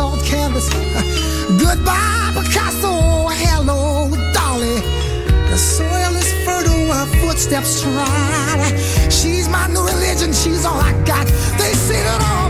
soft canvas. Goodbye, Picasso. Hello, Dolly. The soil is fertile where footsteps trod. She's my new religion. She's all I got. They said it all.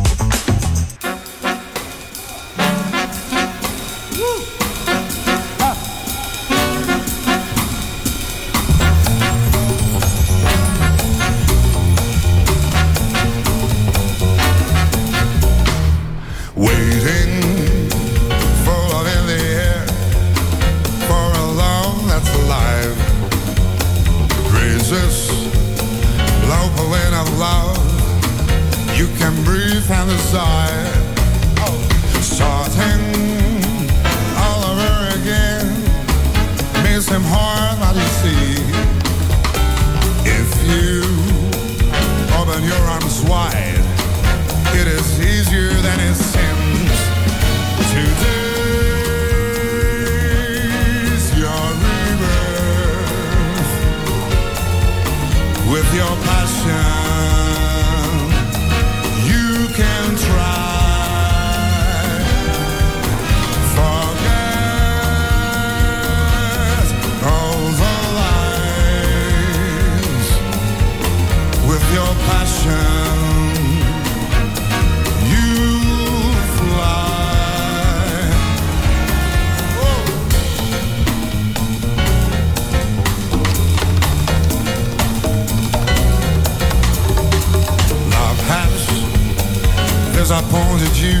Disappointed you.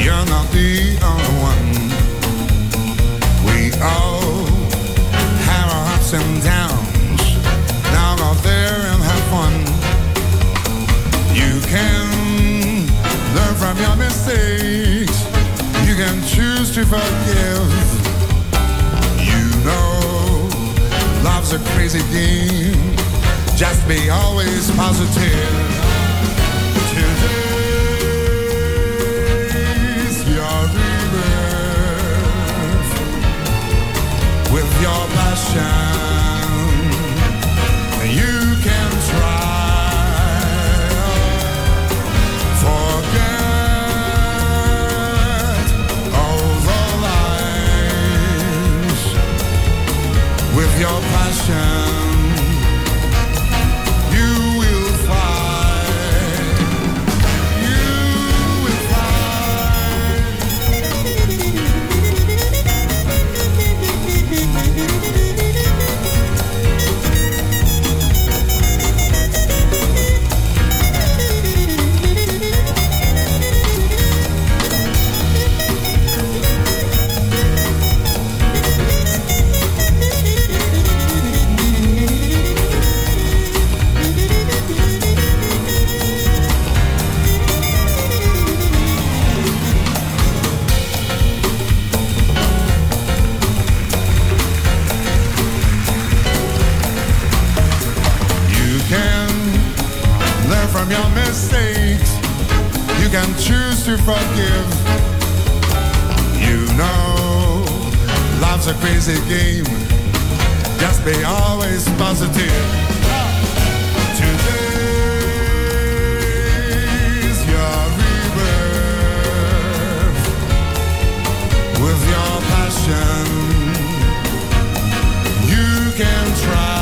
You're not the only one. We all have our ups and downs. Now go there and have fun. You can learn from your mistakes. You can choose to forgive. You know, love's a crazy game. Just be always positive. Your passion. You can try forget all the lies with your passion. Game. Just be always positive. Today's your rebirth with your passion. You can try.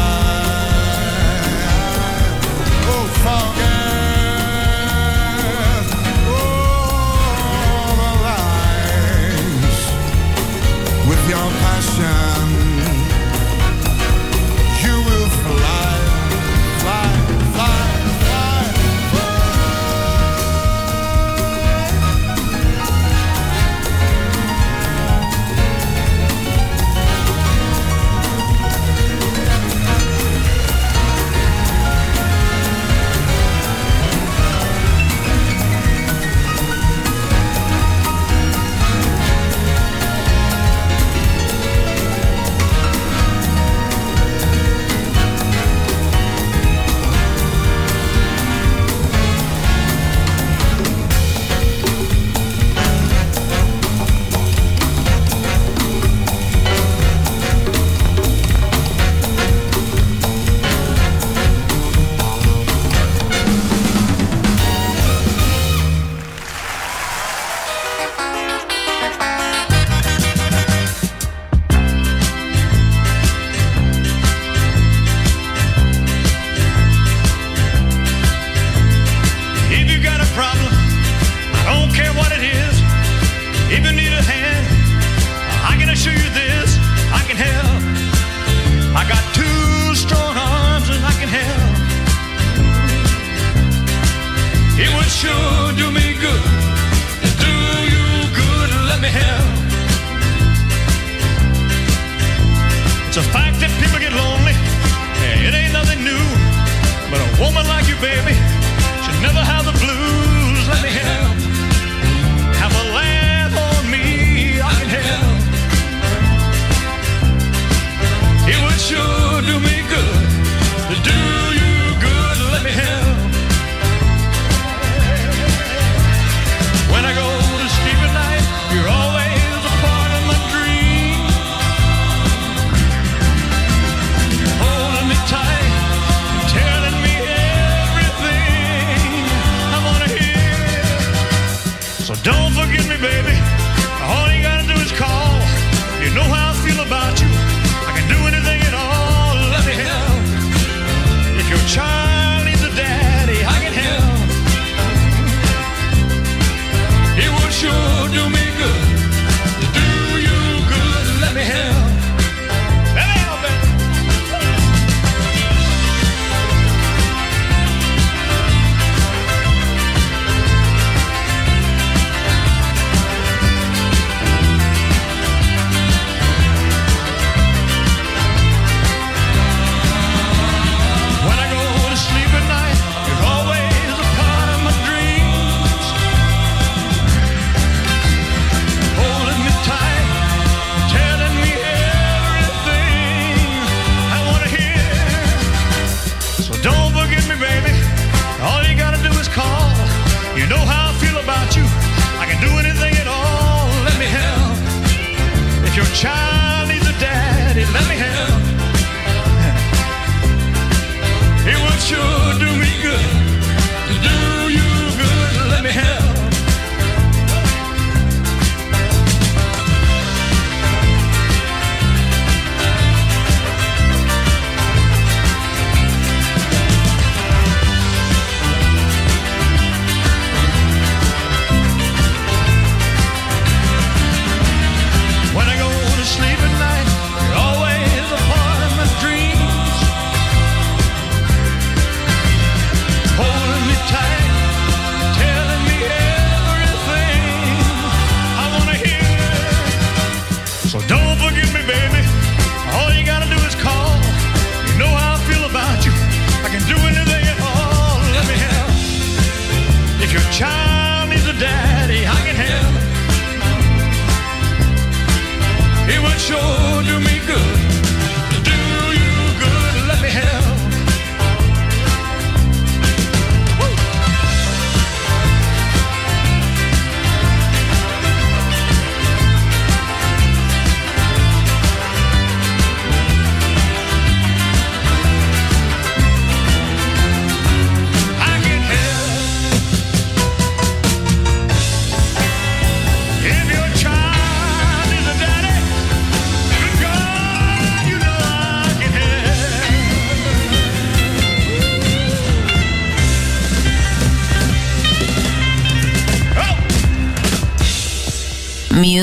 It would sure do me good. Do you good, let me help. It's a fact that people get lonely. It ain't nothing new. But a woman like you, baby, should never have the blues. child.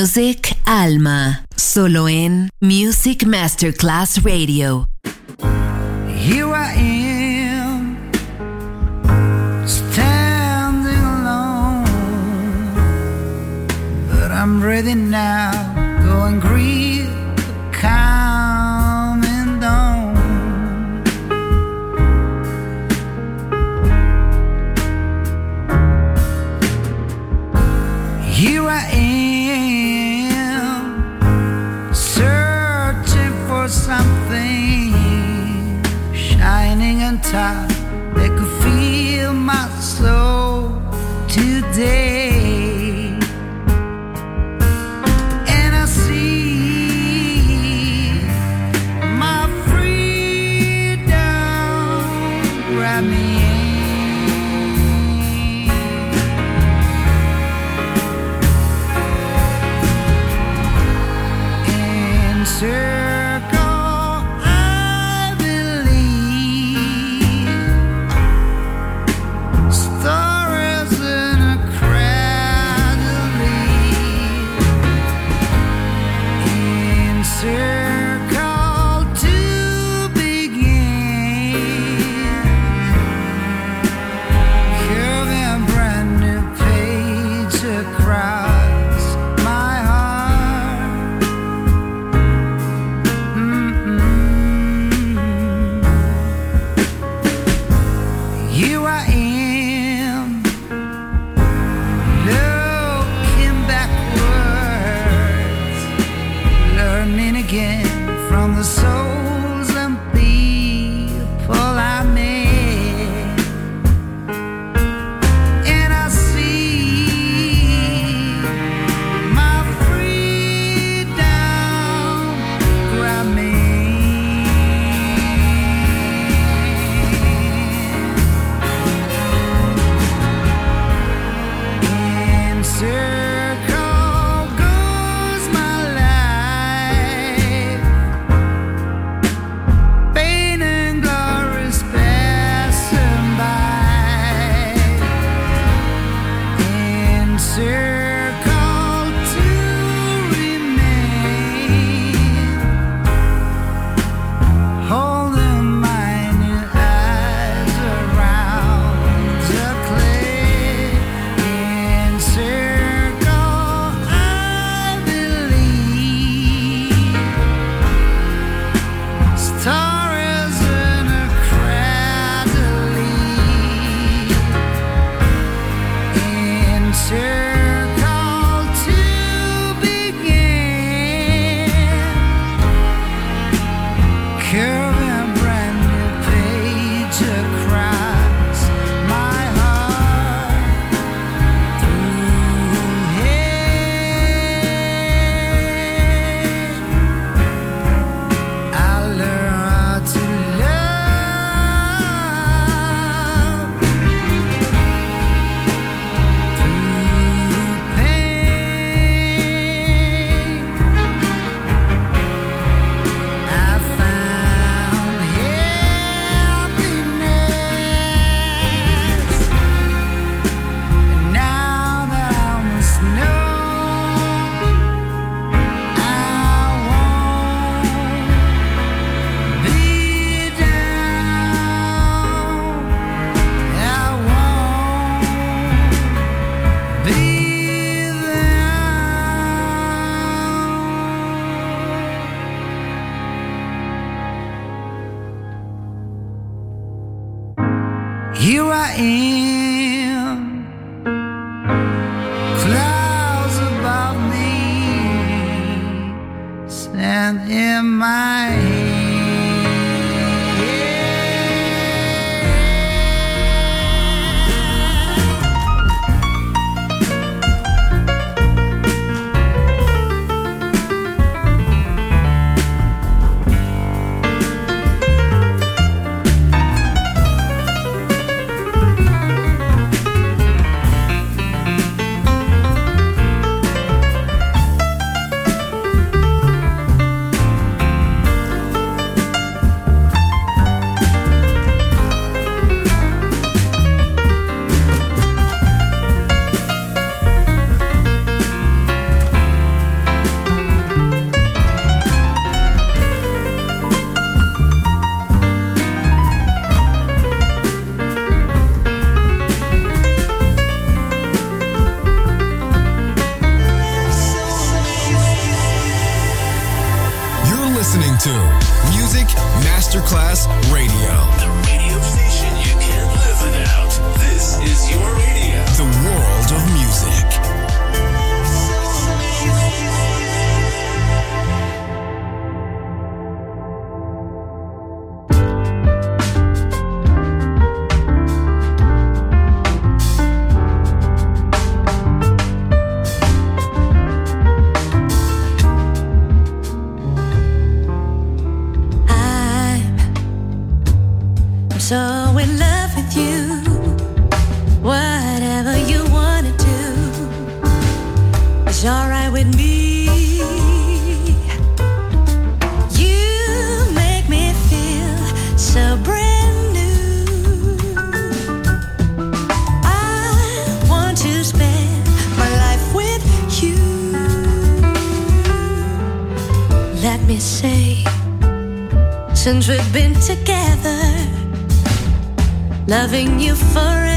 Music Alma, solo en Music Masterclass Radio. Here I am. so in love with you. Whatever you wanna do, it's alright with me. You make me feel so brand new. I want to spend my life with you. Let me say, since we've been together loving you forever.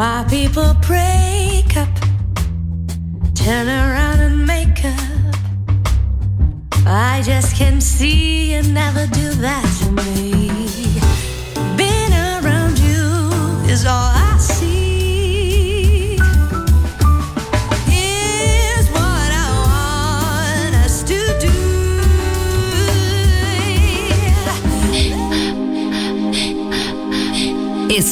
Why people break up, turn around and make up. I just can't see you never do that to me.